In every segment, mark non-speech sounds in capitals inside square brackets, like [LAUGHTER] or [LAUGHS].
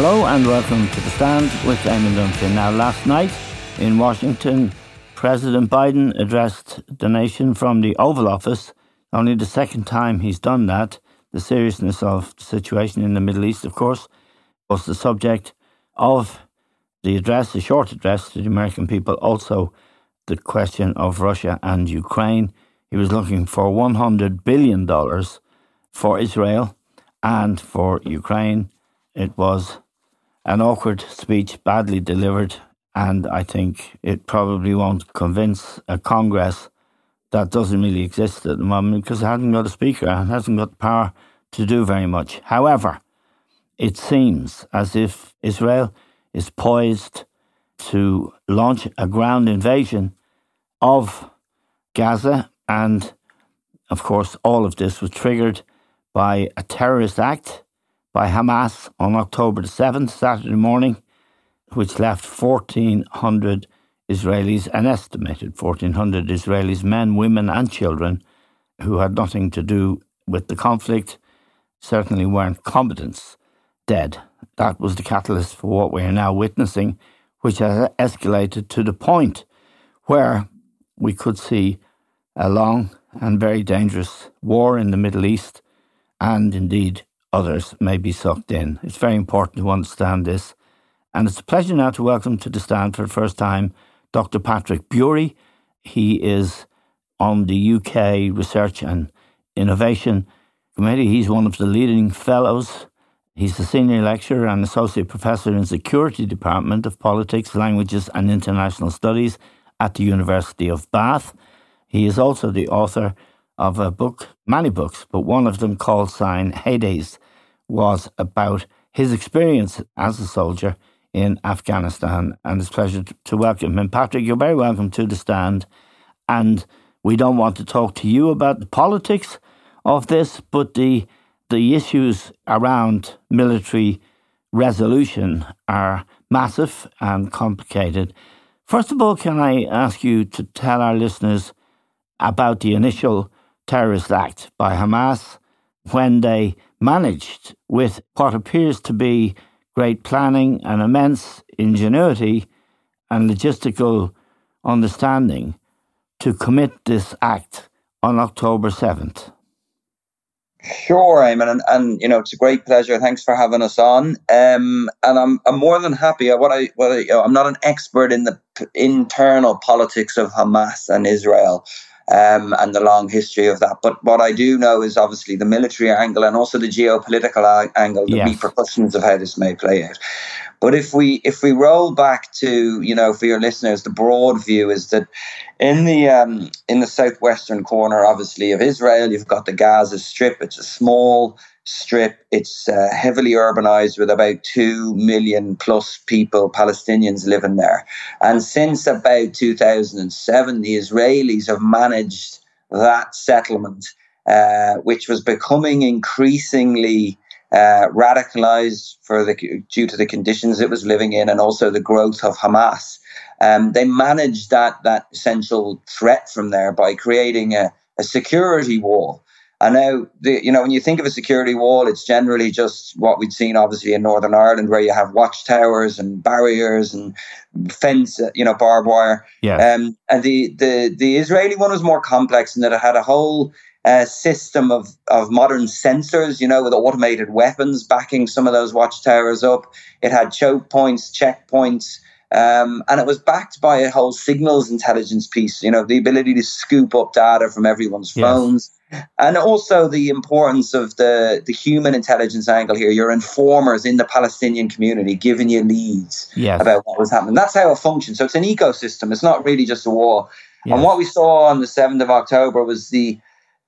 Hello and welcome to The Stand with Eamon Dunphy. Now, last night in Washington, President Biden addressed the nation from the Oval Office, only the second time he's done that. The seriousness of the situation in the Middle East, of course, was the subject of the address, the short address to the American people, also the question of Russia and Ukraine. He was looking for $100 billion for Israel and for Ukraine. It was an awkward speech, badly delivered, and I think it probably won't convince a Congress that doesn't really exist at the moment because it hasn't got a speaker and hasn't got the power to do very much. However, it seems as if Israel is poised to launch a ground invasion of Gaza, and of course, all of this was triggered by a terrorist act by Hamas on October the 7th, Saturday morning, which left 1,400 Israelis, an estimated 1,400 Israelis, men, women, and children, who had nothing to do with the conflict, certainly weren't combatants, dead. That was the catalyst for what we are now witnessing, which has escalated to the point where we could see a long and very dangerous war in the Middle East, and indeed others may be sucked in. It's very important to understand this. And it's a pleasure now to welcome to the stand for the first time Dr. Patrick Bury. He is on the UK Research and Innovation Committee. He's one of the leading fellows. He's a senior lecturer and associate professor in Security Department of Politics, Languages and International Studies at the University of Bath. He is also the author of a book, many books, but one of them called Sign Hades was about his experience as a soldier in Afghanistan. And it's a pleasure to welcome him. Patrick, you're very welcome to the stand. And we don't want to talk to you about the politics of this, but the the issues around military resolution are massive and complicated. First of all, can I ask you to tell our listeners about the initial terrorist act by Hamas when they managed, with what appears to be great planning and immense ingenuity and logistical understanding, to commit this act on October 7th? Sure, Eamon, and, and you know it's a great pleasure. Thanks for having us on. Um, and I'm I'm more than happy. What I what I, you know, I'm not an expert in the p- internal politics of Hamas and Israel, um, and the long history of that. But what I do know is obviously the military angle and also the geopolitical angle, the yes. repercussions of how this may play out. But if we if we roll back to you know for your listeners, the broad view is that in the um, in the southwestern corner, obviously of Israel, you've got the Gaza Strip. It's a small strip. It's uh, heavily urbanized with about 2 million plus people, Palestinians living there. And since about 2007, the Israelis have managed that settlement, uh, which was becoming increasingly uh, radicalized for the, due to the conditions it was living in and also the growth of Hamas. Um, they managed that, that essential threat from there by creating a, a security wall and now, the, you know, when you think of a security wall, it's generally just what we'd seen, obviously, in Northern Ireland, where you have watchtowers and barriers and fence, you know, barbed wire. Yeah. Um, and the, the the Israeli one was more complex in that it had a whole uh, system of, of modern sensors, you know, with automated weapons backing some of those watchtowers up. It had choke points, checkpoints, um, and it was backed by a whole signals intelligence piece, you know, the ability to scoop up data from everyone's yes. phones. And also the importance of the, the human intelligence angle here. Your informers in the Palestinian community giving you leads yes. about what was happening. That's how it functions. So it's an ecosystem. It's not really just a war. Yes. And what we saw on the 7th of October was the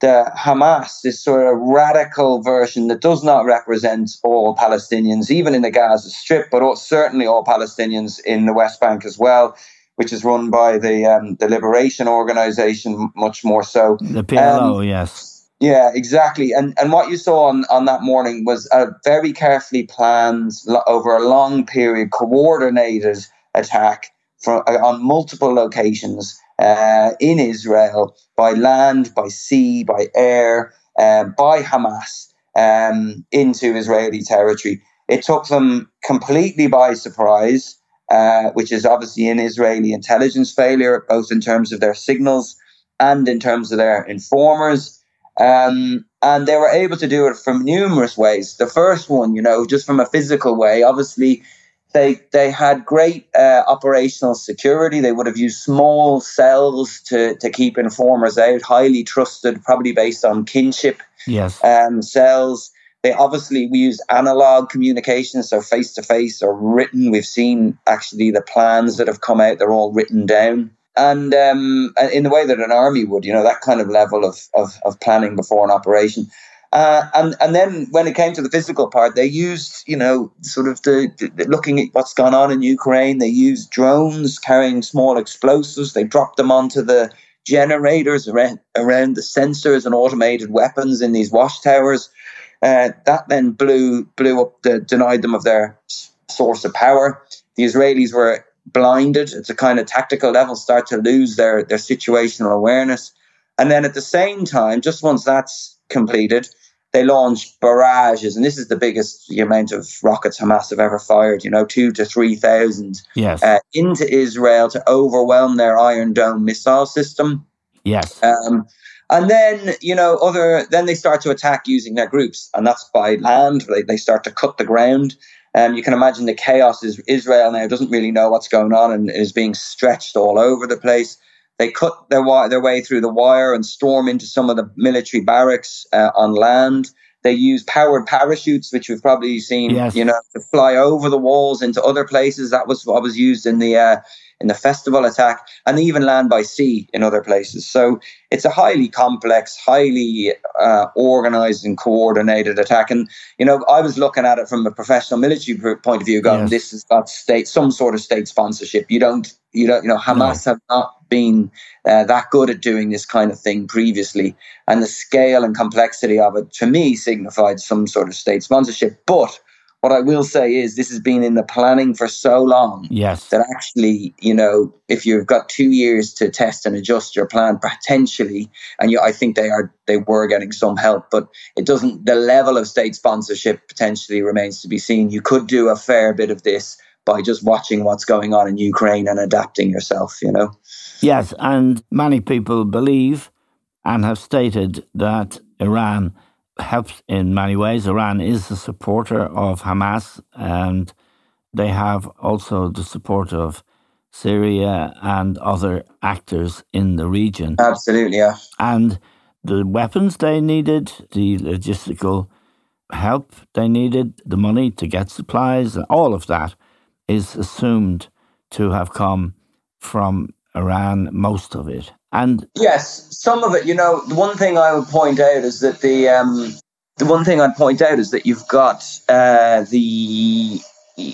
the Hamas, this sort of radical version that does not represent all Palestinians, even in the Gaza Strip, but certainly all Palestinians in the West Bank as well, which is run by the um, the Liberation Organization, much more so. The PLO, um, yes. Yeah, exactly. And and what you saw on, on that morning was a very carefully planned, over a long period, coordinated attack from, uh, on multiple locations uh, in Israel by land, by sea, by air, uh, by Hamas um, into Israeli territory. It took them completely by surprise, uh, which is obviously an Israeli intelligence failure, both in terms of their signals and in terms of their informers. Um, and they were able to do it from numerous ways. The first one, you know, just from a physical way, obviously they they had great uh, operational security. They would have used small cells to to keep informers out, highly trusted, probably based on kinship. Yes. Um, cells. They obviously we use analog communication, so face to face or written. We've seen actually the plans that have come out; they're all written down, and um, in the way that an army would, you know, that kind of level of of, of planning before an operation. Uh, and and then when it came to the physical part, they used you know sort of the, the, looking at what's gone on in Ukraine. They used drones carrying small explosives. They dropped them onto the generators around around the sensors and automated weapons in these watchtowers. Uh, that then blew blew up the denied them of their source of power. The Israelis were blinded. It's a kind of tactical level start to lose their their situational awareness. And then at the same time, just once that's completed, they launched barrages, and this is the biggest amount of rockets Hamas have ever fired. You know, two to three thousand yes. uh, into Israel to overwhelm their Iron Dome missile system. Yes. Um, and then you know, other then they start to attack using their groups, and that's by land. They they start to cut the ground. Um, you can imagine the chaos is Israel now doesn't really know what's going on and is being stretched all over the place. They cut their, their way through the wire and storm into some of the military barracks uh, on land. They use powered parachutes, which we've probably seen, yes. you know, to fly over the walls into other places. That was what was used in the uh, in the festival attack, and they even land by sea in other places. So it's a highly complex, highly uh, organized and coordinated attack. And you know, I was looking at it from a professional military point of view, going, yes. "This has got state some sort of state sponsorship." You don't, you don't, you know, Hamas no. have not been uh, that good at doing this kind of thing previously. And the scale and complexity of it, to me, signified some sort of state sponsorship. But what I will say is this has been in the planning for so long yes. that actually, you know, if you've got two years to test and adjust your plan, potentially, and you, I think they are they were getting some help, but it doesn't. The level of state sponsorship potentially remains to be seen. You could do a fair bit of this by just watching what's going on in Ukraine and adapting yourself, you know? Yes, and many people believe and have stated that Iran helps in many ways. Iran is a supporter of Hamas and they have also the support of Syria and other actors in the region. Absolutely, yeah. And the weapons they needed, the logistical help they needed, the money to get supplies, all of that is assumed to have come from Iran, most of it. And yes, some of it. You know, the one thing I would point out is that the um, the one thing I'd point out is that you've got uh, the,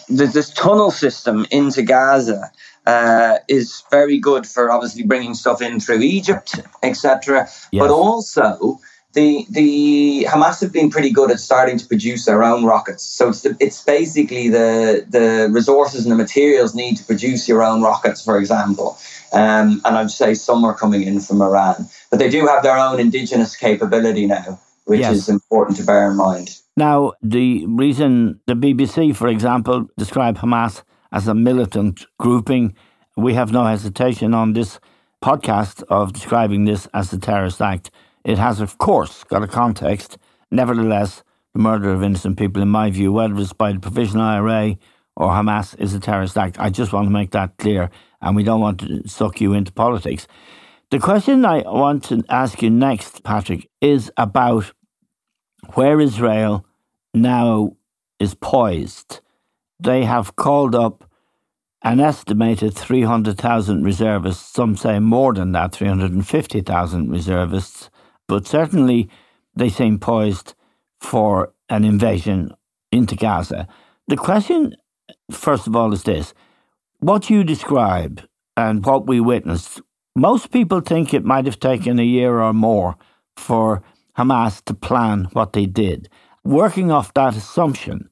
the this tunnel system into Gaza uh, is very good for obviously bringing stuff in through Egypt, etc. Yes. But also the the Hamas have been pretty good at starting to produce their own rockets. So it's the, it's basically the the resources and the materials need to produce your own rockets, for example. Um, and I'd say some are coming in from Iran, but they do have their own indigenous capability now, which yes. is important to bear in mind. Now, the reason the BBC, for example, describe Hamas as a militant grouping, we have no hesitation on this podcast of describing this as a terrorist act It has, of course, got a context. Nevertheless, the murder of innocent people, in my view, whether it's by the Provisional IRA or Hamas, is a terrorist act. I just want to make that clear, and we don't want to suck you into politics. The question I want to ask you next, Patrick, is about where Israel now is poised. They have called up an estimated 300,000 reservists, some say more than that, 350,000 reservists, but certainly they seem poised for an invasion into Gaza. The question, first of all, is this what you describe and what we witnessed most people think it might have taken a year or more for Hamas to plan what they did. Working off that assumption,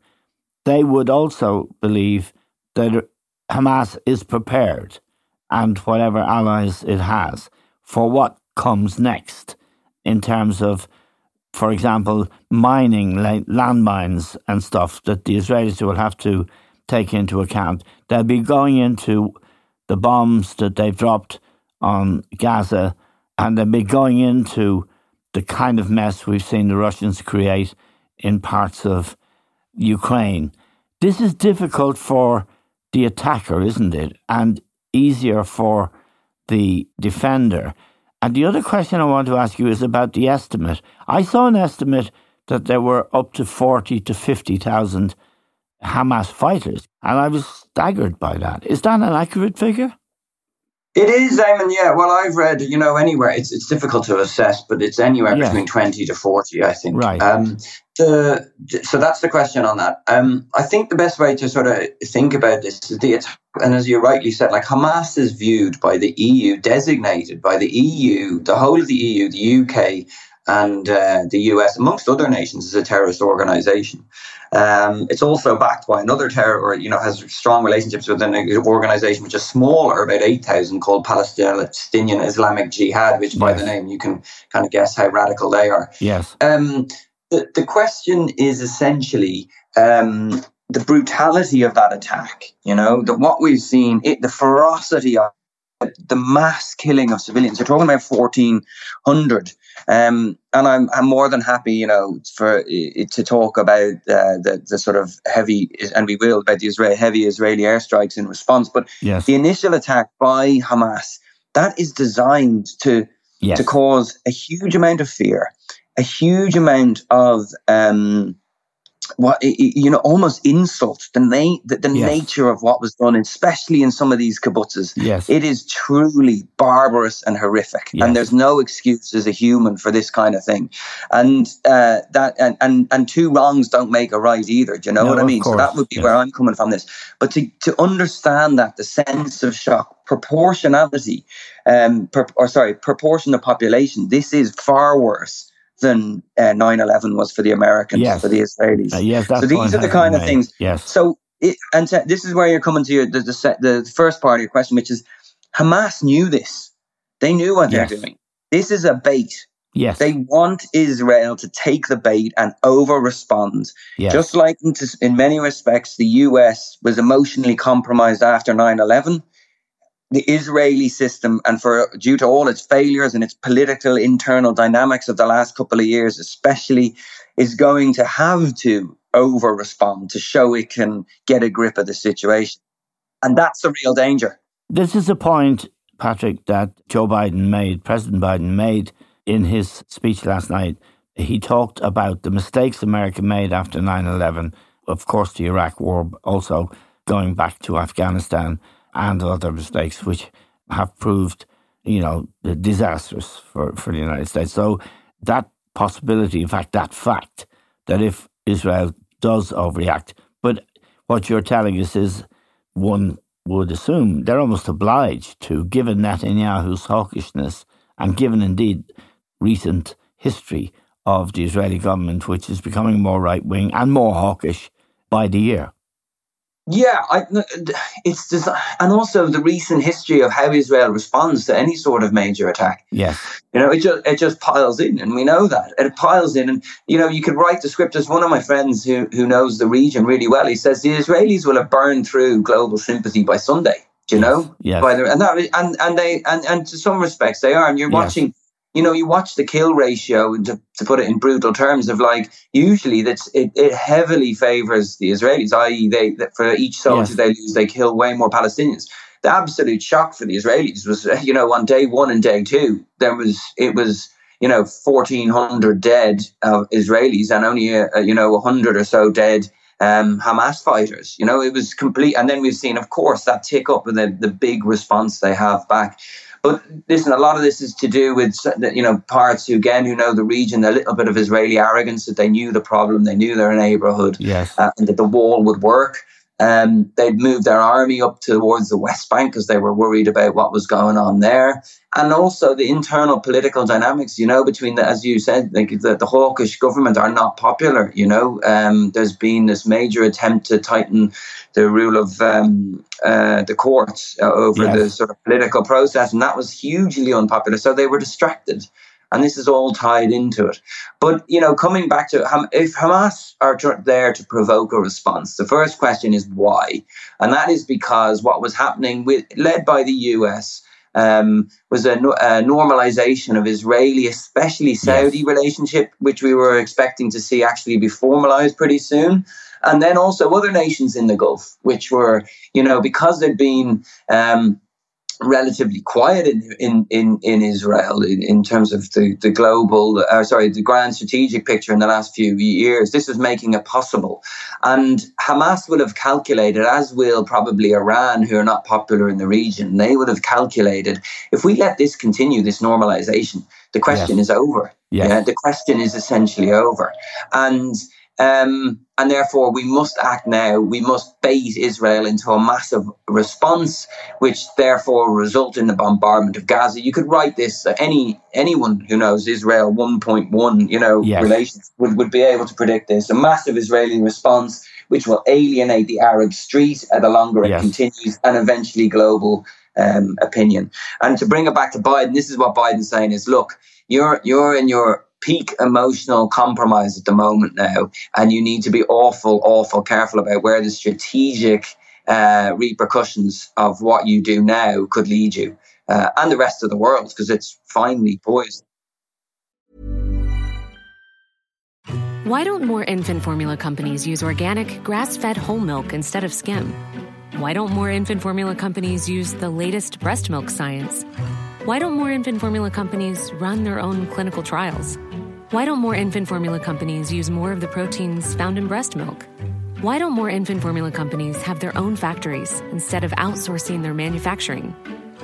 they would also believe that Hamas is prepared and whatever allies it has for what comes next in terms of, for example, mining landmines and stuff that the Israelis will have to take into account. They'll be going into the bombs that they've dropped on Gaza, and they'll be going into the kind of mess we've seen the Russians create in parts of Ukraine. This is difficult for the attacker, isn't it? And easier for the defender. And the other question I want to ask you is about the estimate. I saw an estimate that there were up to 40 to 50,000 Hamas fighters, and I was staggered by that. Is that an accurate figure? It is, Eamon. Yeah. Well, I've read, you know, anywhere it's it's difficult to assess, but it's anywhere yeah. between twenty to forty, I think. Right. Um, the, so that's the question on that. Um, I think the best way to sort of think about this is the and as you rightly said, like Hamas is viewed by the EU, designated by the EU, the whole of the EU, the UK, and uh, the US, amongst other nations, as a terrorist organization. Um, it's also backed by another terror, or you know, has strong relationships with an organization which is smaller, about eight thousand, called Palestinian Islamic Jihad, which yes. by the name you can kind of guess how radical they are. Yes. Um, the the question is essentially. Um, the brutality of that attack, you know, that what we've seen, it, the ferocity of the mass killing of civilians. You're talking about 1,400. Um, and I'm, I'm more than happy, you know, for to talk about uh, the, the sort of heavy, and we will, about the Israel, heavy Israeli airstrikes in response. But yes. the initial attack by Hamas, that is designed to, yes. to cause a huge amount of fear, a huge amount of um, what you know almost insult the na- the, the yes. nature of what was done especially in some of these kibbutzes yes it is truly barbarous and horrific yes. and there's no excuse as a human for this kind of thing and uh, that and, and and two wrongs don't make a right either do you know no, what i mean so that would be yes. where i'm coming from this but to to understand that the sense of shock proportionality um per, or sorry proportion of population this is far worse than uh, 9-11 was for the Americans, yes. for the Israelis. Uh, yes, so these are the kind of made. things. Yes. So, it, and this is where you're coming to your, the, the, the first part of your question, which is Hamas knew this. They knew what yes. they're doing. This is a bait. Yes. They want Israel to take the bait and over respond. Yes. Just like in, in many respects, the US was emotionally compromised after 9 11 the Israeli system, and for due to all its failures and its political internal dynamics of the last couple of years, especially, is going to have to over respond to show it can get a grip of the situation. And that's a real danger. This is a point, Patrick, that Joe Biden made, President Biden made in his speech last night. He talked about the mistakes America made after 9 11, of course, the Iraq War, also going back to Afghanistan and other mistakes which have proved, you know, disastrous for, for the United States. So that possibility, in fact, that fact that if Israel does overreact, but what you're telling us is one would assume they're almost obliged to, given Netanyahu's hawkishness and given indeed recent history of the Israeli government, which is becoming more right wing and more hawkish by the year. Yeah, I, it's just, and also the recent history of how Israel responds to any sort of major attack. Yeah, you know, it just it just piles in, and we know that it piles in, and you know, you could write the script. As one of my friends who who knows the region really well, he says the Israelis will have burned through global sympathy by Sunday. Do you know? Yeah. By the, and that and and they and and to some respects they are, and you're yes. watching you know, you watch the kill ratio, and to, to put it in brutal terms, of like usually that's it, it heavily favors the Israelis, i.e., they for each soldier yes. they lose, they kill way more Palestinians. The absolute shock for the Israelis was, [LAUGHS] you know, on day one and day two, there was it was you know 1,400 dead uh, Israelis and only a, a, you know 100 or so dead um, Hamas fighters. You know, it was complete. And then we've seen, of course, that tick up and the, the big response they have back. But listen, a lot of this is to do with you know parts who again who know the region, a little bit of Israeli arrogance that they knew the problem, they knew their neighborhood, yes. uh, and that the wall would work. Um, they'd moved their army up towards the West Bank because they were worried about what was going on there. And also the internal political dynamics, you know, between the, as you said, like the, the hawkish government are not popular, you know. Um, there's been this major attempt to tighten the rule of um, uh, the courts uh, over yes. the sort of political process, and that was hugely unpopular. So they were distracted and this is all tied into it. But you know, coming back to if Hamas are there to provoke a response, the first question is why, and that is because what was happening with led by the U.S. Um, was a, a, normalization of Israeli, especially Saudi yes. relationship, which we were expecting to see actually be formalized pretty soon. And then also other nations in the Gulf, which were, you know, because there'd been um, relatively quiet in in in, in Israel in, in terms of the the global uh, sorry the grand strategic picture in the last few years. This is making it possible, and Hamas will have calculated, as will probably Iran, who are not popular in the region. They would have calculated if we let this continue, this normalization, the question yes. is over. Yes. Yeah, the question is essentially over, and um, and therefore, we must act now. We must bait Israel into a massive response, which therefore result in the bombardment of Gaza. You could write this. Uh, any anyone who knows Israel 1.1, you know, yes. relations would, would be able to predict this. A massive Israeli response, which will alienate the Arab street the longer yes. it continues, and eventually global um, opinion. And to bring it back to Biden, this is what Biden's saying: is look, you're you're in your peak emotional compromise at the moment now, and you need to be awful, awful careful about where the strategic uh, repercussions of what you do now could lead you uh, and the rest of the world because it's finely poised. Why don't more infant formula companies use organic, grass fed whole milk instead of skim? Why don't more infant formula companies use the latest breast milk science? Why don't more infant formula companies run their own clinical trials? Why don't more infant formula companies use more of the proteins found in breast milk? Why don't more infant formula companies have their own factories instead of outsourcing their manufacturing?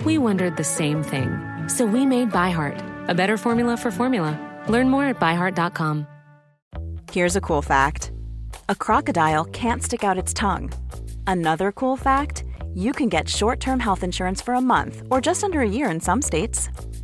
We wondered the same thing. So we made ByHeart, a better formula for formula. Learn more at byheart.com. Here's a cool fact a crocodile can't stick out its tongue. Another cool fact you can get short term health insurance for a month or just under a year in some states.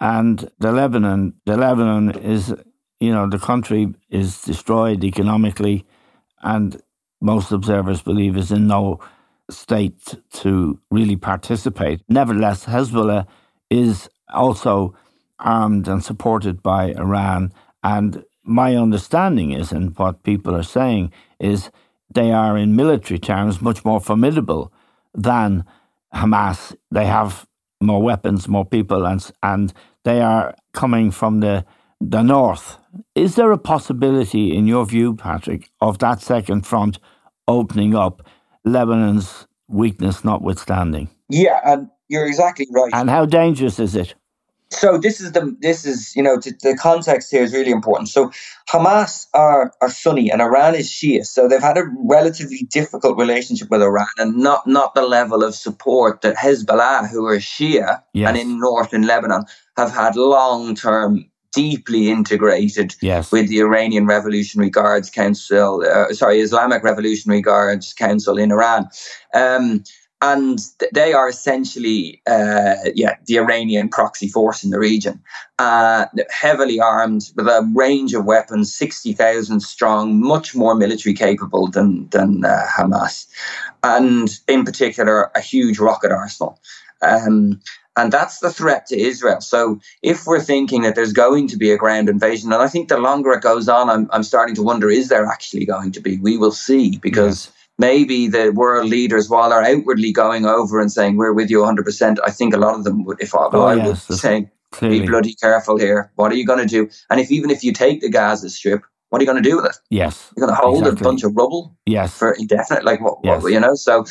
and the Lebanon, the Lebanon is, you know, the country is destroyed economically, and most observers believe is in no state to really participate. Nevertheless, Hezbollah is also armed and supported by Iran, and my understanding is, and what people are saying, is they are in military terms much more formidable than Hamas. They have more weapons, more people, and and they are coming from the the north. Is there a possibility, in your view, Patrick, of that second front opening up, Lebanon's weakness notwithstanding? Yeah, and you're exactly right. And how dangerous is it? So this is the this is you know the context here is really important. So Hamas are are Sunni and Iran is Shia, so they've had a relatively difficult relationship with Iran and not not the level of support that Hezbollah, who are Shia yes. and in northern Lebanon, have had long term deeply integrated yes. with the Iranian Revolutionary Guards Council, uh, sorry, Islamic Revolutionary Guards Council in Iran. Um, and they are essentially, uh, yeah, the Iranian proxy force in the region, uh, heavily armed with a range of weapons, sixty thousand strong, much more military capable than than uh, Hamas, and in particular a huge rocket arsenal. Um, and that's the threat to Israel. So if we're thinking that there's going to be a ground invasion, and I think the longer it goes on, I'm, I'm starting to wonder, is there actually going to be? We will see because. Maybe the world leaders, while they're outwardly going over and saying we're with you 100%, I think a lot of them would, if I, oh, I yes, would say, clearly. be bloody careful here. What are you going to do? And if even if you take the Gaza Strip, what are you going to do with it? Yes, you're going to hold exactly. a bunch of rubble. Yes, for indefinite. Like what? Yes. what you know? So,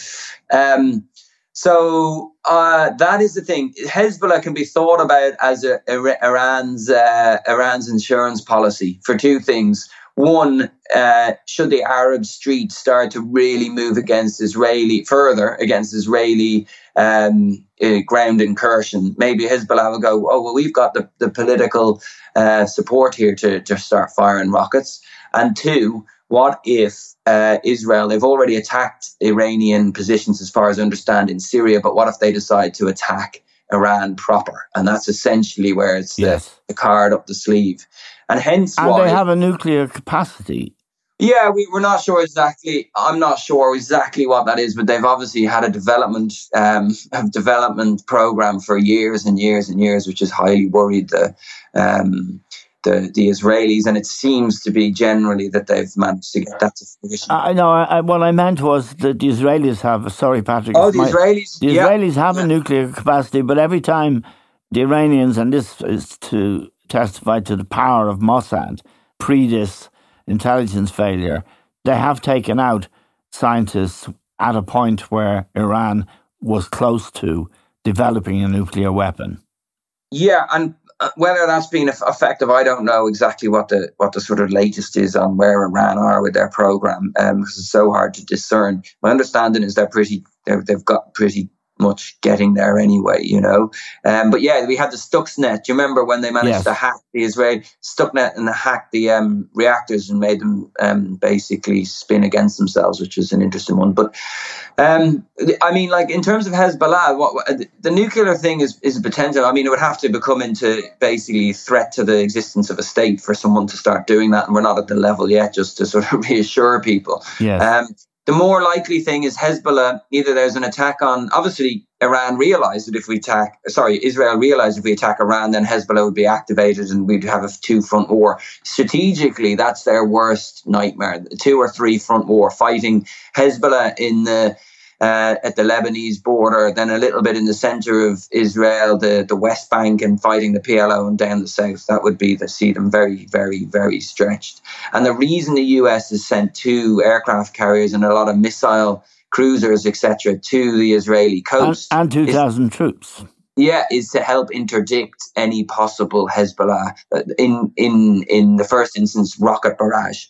um, so uh, that is the thing. Hezbollah can be thought about as a, a Iran's uh, Iran's insurance policy for two things. One, uh, should the Arab street start to really move against Israeli further against Israeli um, uh, ground incursion, maybe Hezbollah will go, oh well, we've got the, the political uh, support here to to start firing rockets. And two, what if uh, Israel, they've already attacked Iranian positions, as far as I understand, in Syria, but what if they decide to attack Iran proper? And that's essentially where it's yes. the, the card up the sleeve and hence and why they have a nuclear capacity. Yeah, we, we're not sure exactly. I'm not sure exactly what that is, but they've obviously had a development um, a development program for years and years and years, which has highly worried the um, the, the Israelis, and it seems to be generally that they've managed to get that to fruition. I know. I, what I meant was that the Israelis have. Sorry, Patrick. Oh, the my, Israelis. The Israelis yeah. have a nuclear capacity, but every time the Iranians, and this is to testified to the power of Mossad pre this intelligence failure. They have taken out scientists at a point where Iran was close to developing a nuclear weapon. Yeah, and uh, whether that's been effective, I don't know exactly what the what the sort of latest is on where Iran are with their program, um, because it's so hard to discern. My understanding is they're pretty, they have got pretty much getting there anyway, you know. Um, but yeah, we had the Stuxnet. Do you remember when they managed yes. to hack the Israeli Stuxnet and hack the um, reactors and made them um, basically spin against themselves, which was an interesting one. But um, I mean, like in terms of Hezbollah, what, what, the nuclear thing is is a potential. I mean, it would have to become into basically threat to the existence of a state for someone to start doing that, and we're not at the level yet. Just to sort of [LAUGHS] reassure people. Yes. The more likely thing is Hezbollah, either there's an attack on, obviously, Iran realized that if we attack, sorry, Israel realized if we attack Iran, then Hezbollah would be activated and we'd have a two front war. Strategically, that's their worst nightmare. Two or three front war, fighting Hezbollah in the uh, at the Lebanese border, then a little bit in the center of Israel, the, the West Bank, and fighting the PLO and down the south. That would be the see them very, very, very stretched. And the reason the US has sent two aircraft carriers and a lot of missile cruisers, etc., to the Israeli coast and, and 2,000 troops. Yeah, is to help interdict any possible Hezbollah uh, in in in the first instance rocket barrage.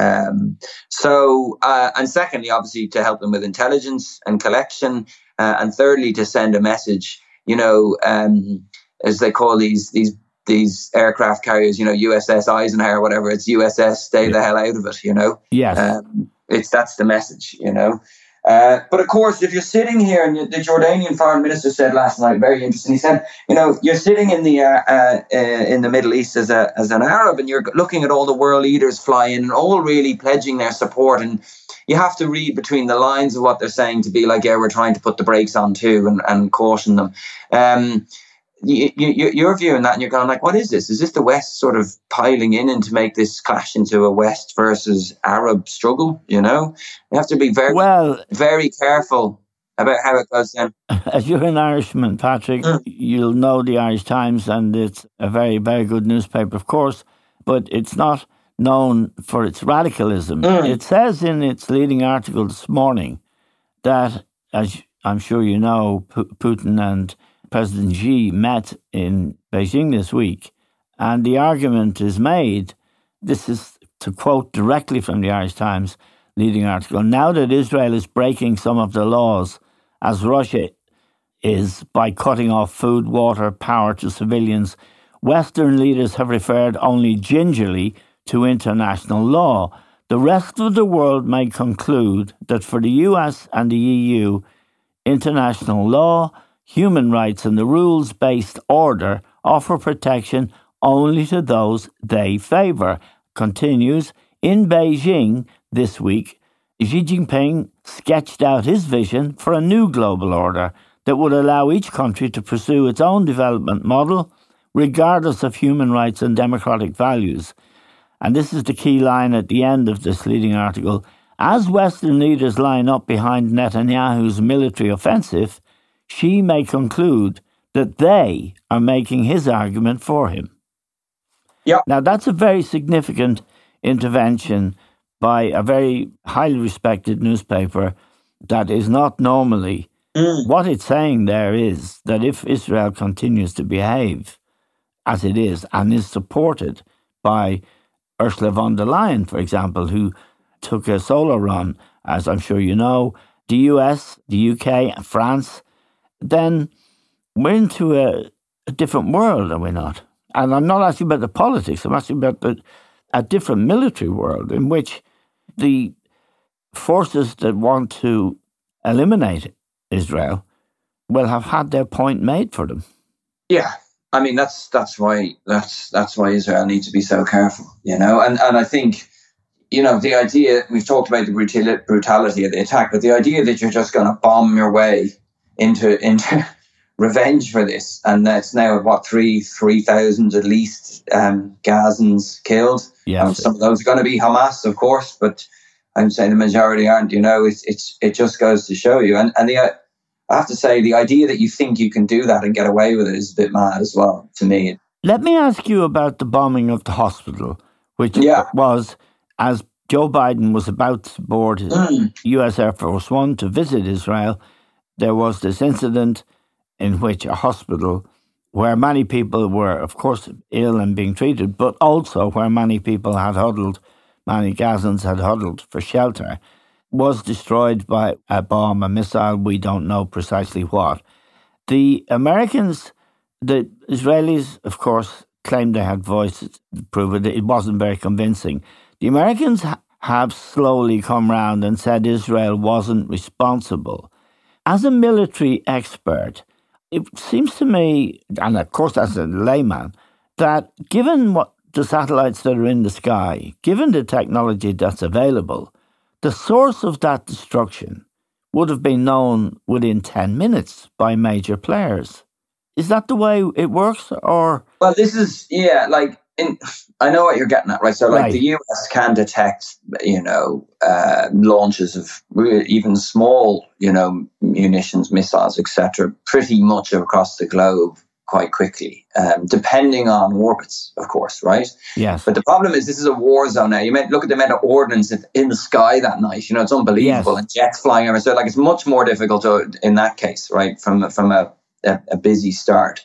Um, so, uh, and secondly, obviously, to help them with intelligence and collection, uh, and thirdly, to send a message. You know, um, as they call these these these aircraft carriers, you know, USS Eisenhower, whatever it's USS, stay yeah. the hell out of it. You know, yes, um, it's that's the message. You know, uh, but of course, if you're sitting here, and the Jordanian foreign minister said last night, very interesting. He said, you know, you're sitting in the uh, uh, uh, in the Middle East as a as an Arab, and you're looking at all the world leaders fly in, and all really pledging their support. And you have to read between the lines of what they're saying to be like, yeah, we're trying to put the brakes on too, and, and caution them. Um, you, you, you're viewing that and you're going like, what is this? Is this the West sort of piling in and to make this clash into a West versus Arab struggle? You know, you have to be very, well, very careful about how it goes down. [LAUGHS] As you're an Irishman, Patrick, mm. you'll know the Irish Times, and it's a very, very good newspaper, of course, but it's not known for its radicalism. Mm. It says in its leading article this morning that, as I'm sure you know, P- Putin and President Xi met in Beijing this week, and the argument is made. This is to quote directly from the Irish Times leading article. Now that Israel is breaking some of the laws, as Russia is by cutting off food, water, power to civilians, Western leaders have referred only gingerly to international law. The rest of the world may conclude that for the US and the EU, international law human rights and the rules based order offer protection only to those they favour. Continues in Beijing this week, Xi Jinping sketched out his vision for a new global order that would allow each country to pursue its own development model, regardless of human rights and democratic values. And this is the key line at the end of this leading article. As Western leaders line up behind Netanyahu's military offensive, Xi may conclude that they are making his argument for him. Yeah. Now, that's a very significant intervention by a very highly respected newspaper that is not normally. Mm. What it's saying there is that if Israel continues to behave as it is and is supported by Ursula von der Leyen, for example, who took a solo run, as I'm sure you know, the US, the UK, France, then we're into a, a different world, are we not? And I'm not asking about the politics, I'm asking about the, a different military world in which the forces that want to eliminate Israel will have had their point made for them. Yeah. I mean that's that's why that's that's why Israel needs to be so careful, you know. And and I think, you know, the idea we've talked about the brutality of the attack, but the idea that you're just going to bomb your way into into [LAUGHS] revenge for this, and that's now what three three thousand at least um, Gazans killed. Yeah, um, some of those are going to be Hamas, of course, but I'm saying the majority aren't. You know, it's it's it just goes to show you, and and the. Uh, I have to say, the idea that you think you can do that and get away with it is a bit mad as well to me. Let me ask you about the bombing of the hospital, which yeah. was as Joe Biden was about to board his mm. U.S. Air Force One to visit Israel there was this incident in which a hospital where many people were, of course, ill and being treated, but also where many people had huddled, many Gazans had huddled for shelter, was destroyed by a bomb, a missile, we don't know precisely what. The Americans, the Israelis, of course, claimed they had voices to prove it. It wasn't very convincing. The Americans have slowly come round and said Israel wasn't responsible. As a military expert, it seems to me, and of course as a layman, that given what the satellites that are in the sky, given the technology that's available, the source of that destruction would have been known within 10 minutes by major players. Is that the way it works or Well, this is yeah, like in, I know what you're getting at, right? So, like, right. the US can detect, you know, uh, launches of even small, you know, munitions, missiles, etc., pretty much across the globe quite quickly, um, depending on orbits, of course, right? Yes. But the problem is, this is a war zone now. You might look at the amount of ordnance in the sky that night. You know, it's unbelievable, yes. and jets flying over. So, like, it's much more difficult to, in that case, right? From from a, a, a busy start.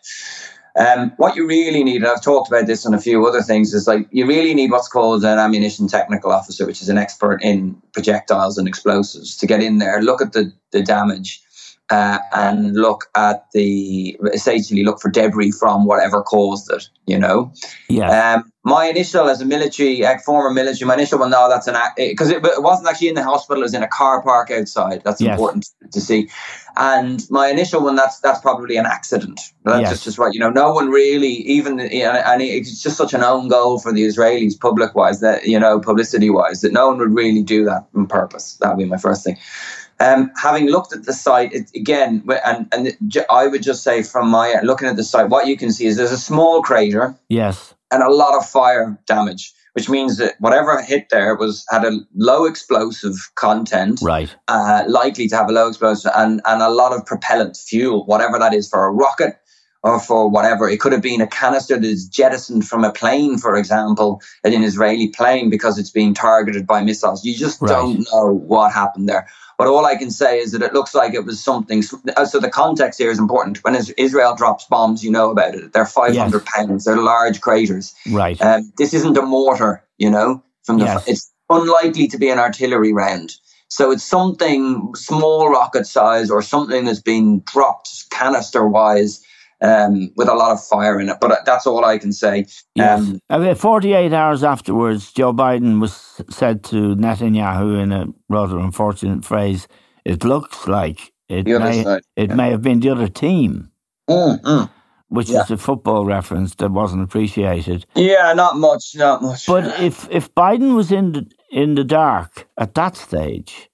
Um, what you really need, and I've talked about this and a few other things, is like you really need what's called an ammunition technical officer, which is an expert in projectiles and explosives, to get in there, look at the, the damage, uh, and look at the essentially look for debris from whatever caused it. You know, yeah. Um, my initial as a military, former military, my initial one, no, that's an because it, it, wasn't actually in the hospital; it was in a car park outside. That's yes. important to see. And my initial one, that's that's probably an accident. That's yes. just, just right. You know, no one really, even you know, and it's just such an own goal for the Israelis, public wise, that you know, publicity wise, that no one would really do that on purpose. That would be my first thing. Um, having looked at the site it, again, and and I would just say from my looking at the site, what you can see is there's a small crater, yes, and a lot of fire damage, which means that whatever hit there was had a low explosive content, right, uh, likely to have a low explosive and and a lot of propellant fuel, whatever that is for a rocket or for whatever. It could have been a canister that is jettisoned from a plane, for example, an Israeli plane because it's being targeted by missiles. You just right. don't know what happened there. But all I can say is that it looks like it was something. Uh, so the context here is important. When Israel drops bombs, you know about it. They're 500 yes. pounds. They're large craters. Right. Um, this isn't a mortar, you know. From the, yes. it's unlikely to be an artillery round. So it's something small rocket size or something that's been dropped canister wise um, with a lot of fire in it. But that's all I can say. Yes. Um, I mean, 48 hours afterwards, Joe Biden was said to Netanyahu in a rather unfortunate phrase, it looks like it, may, it yeah. may have been the other team. Mm, mm. Which yeah. is a football reference that wasn't appreciated. Yeah, not much, not much. But if if Biden was in the in the dark at that stage,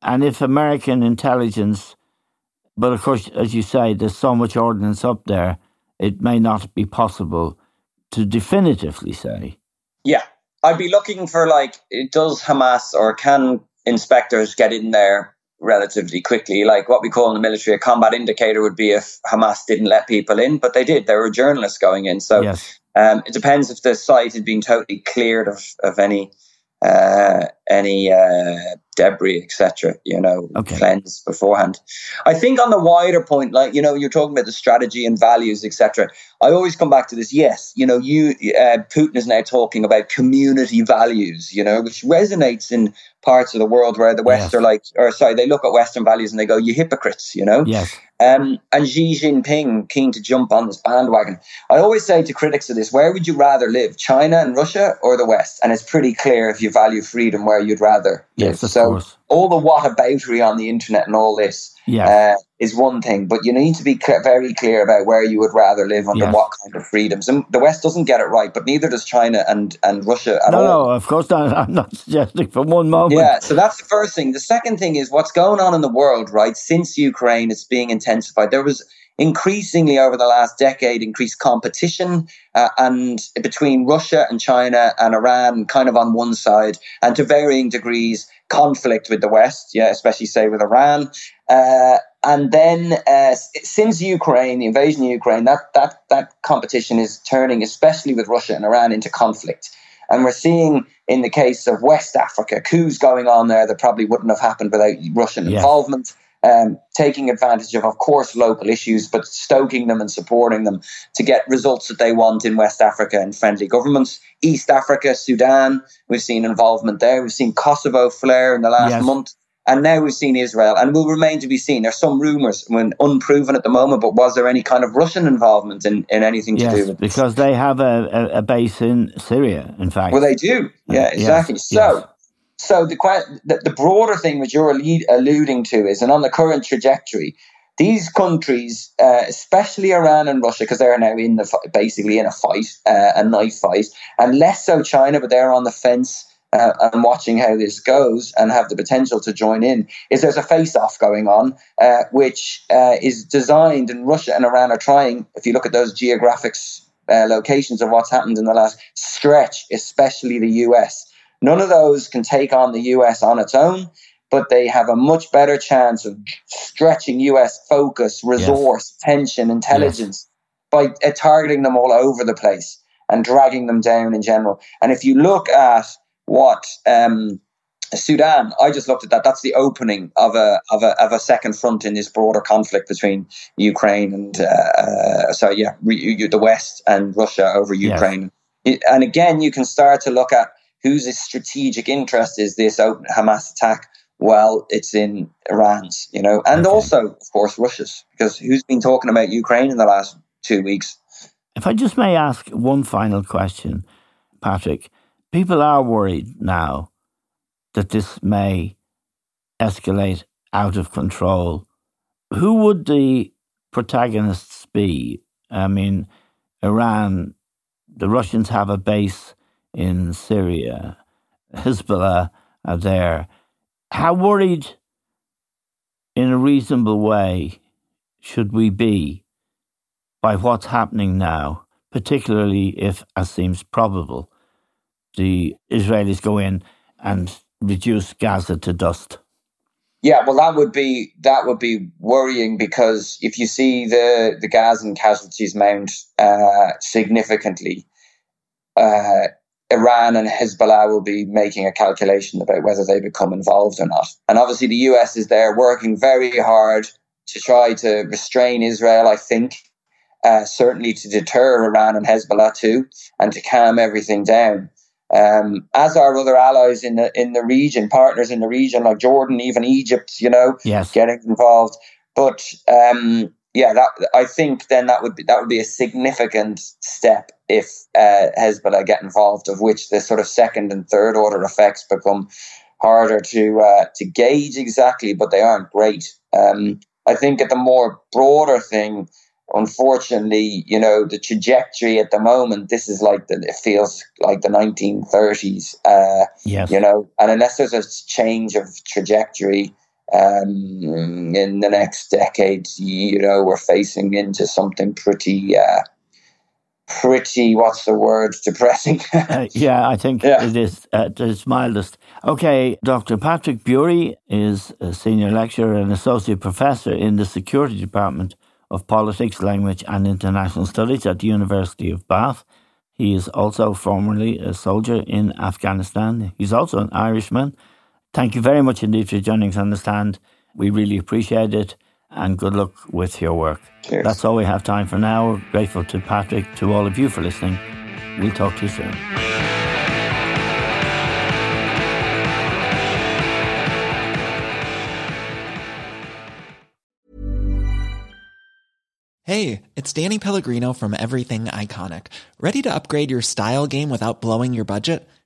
and if American intelligence but of course, as you say, there's so much ordnance up there, it may not be possible to definitively say. Yeah. I'd be looking for like, does Hamas or can inspectors get in there relatively quickly? Like what we call in the military a combat indicator would be if Hamas didn't let people in, but they did. There were journalists going in. So yes. um, it depends if the site had been totally cleared of, of any uh, any uh, debris, etc. You know, okay. cleanse beforehand. I think on the wider point, like you know, you're talking about the strategy and values, etc. I always come back to this. Yes, you know, you uh, Putin is now talking about community values, you know, which resonates in parts of the world where the West yes. are like, or sorry, they look at Western values and they go, "You hypocrites," you know. Yes. Um, and Xi Jinping keen to jump on this bandwagon. I always say to critics of this, where would you rather live, China and Russia or the West? And it's pretty clear if you value freedom you'd rather yes, live. so course. all the whataboutery on the internet and all this yeah. Uh, is one thing, but you need to be cl- very clear about where you would rather live under yes. what kind of freedoms. And the West doesn't get it right, but neither does China and, and Russia at no, all. No, of course not. [LAUGHS] I'm not suggesting for one moment. Yeah, so that's the first thing. The second thing is what's going on in the world, right? Since Ukraine, it's being intensified. There was increasingly over the last decade increased competition uh, and between Russia and China and Iran kind of on one side and to varying degrees conflict with the West, yeah, especially say with Iran. Uh, and then uh, since Ukraine, the invasion of Ukraine, that, that, that competition is turning, especially with Russia and Iran, into conflict. And we're seeing in the case of West Africa, coups going on there that probably wouldn't have happened without Russian yeah. involvement um, taking advantage of, of course, local issues, but stoking them and supporting them to get results that they want in West Africa and friendly governments. East Africa, Sudan, we've seen involvement there. We've seen Kosovo flare in the last yes. month. And now we've seen Israel, and will remain to be seen. There's some rumours, when unproven at the moment, but was there any kind of Russian involvement in, in anything yes, to do with because they have a, a, a, base in Syria, in fact. Well, they do. Yeah, exactly. Yes, so. So the, the, the broader thing which you're alluding to is, and on the current trajectory, these countries, uh, especially Iran and Russia, because they're now in the basically in a fight, uh, a knife fight, and less so China, but they're on the fence uh, and watching how this goes and have the potential to join in. Is there's a face-off going on, uh, which uh, is designed, and Russia and Iran are trying. If you look at those geographic uh, locations of what's happened in the last stretch, especially the U.S None of those can take on the US on its own, but they have a much better chance of stretching US focus, resource, yes. attention, intelligence yes. by uh, targeting them all over the place and dragging them down in general. And if you look at what um, Sudan, I just looked at that. That's the opening of a of a of a second front in this broader conflict between Ukraine and uh, uh, so yeah, re, the West and Russia over Ukraine. Yes. And again, you can start to look at whose strategic interest is this Hamas attack? Well, it's in Iran's, you know, and okay. also, of course, Russia's, because who's been talking about Ukraine in the last two weeks? If I just may ask one final question, Patrick, people are worried now that this may escalate out of control. Who would the protagonists be? I mean, Iran, the Russians have a base in Syria. Hezbollah are there. How worried in a reasonable way should we be by what's happening now, particularly if, as seems probable, the Israelis go in and reduce Gaza to dust? Yeah, well, that would be that would be worrying because if you see the the Gazan casualties mount uh, significantly, uh, Iran and Hezbollah will be making a calculation about whether they become involved or not. And obviously, the US is there working very hard to try to restrain Israel. I think uh, certainly to deter Iran and Hezbollah too, and to calm everything down um, as are other allies in the in the region, partners in the region like Jordan, even Egypt, you know, yes. getting involved. But um, yeah, that I think then that would be that would be a significant step if uh, Hezbollah get involved, of which the sort of second and third order effects become harder to uh, to gauge exactly, but they aren't great. Um, I think at the more broader thing unfortunately, you know, the trajectory at the moment, this is like the, it feels like the 1930s, uh, yes. you know, and unless there's a change of trajectory um, in the next decade, you know, we're facing into something pretty, uh, pretty, what's the word, depressing. [LAUGHS] uh, yeah, I think yeah. it is at its mildest. Okay, Dr. Patrick Bury is a senior lecturer and associate professor in the security department of Politics, Language and International Studies at the University of Bath. He is also formerly a soldier in Afghanistan. He's also an Irishman. Thank you very much indeed for joining us on the stand. We really appreciate it and good luck with your work. Cheers. That's all we have time for now. We're grateful to Patrick, to all of you for listening. We'll talk to you soon. Hey, it's Danny Pellegrino from Everything Iconic. Ready to upgrade your style game without blowing your budget?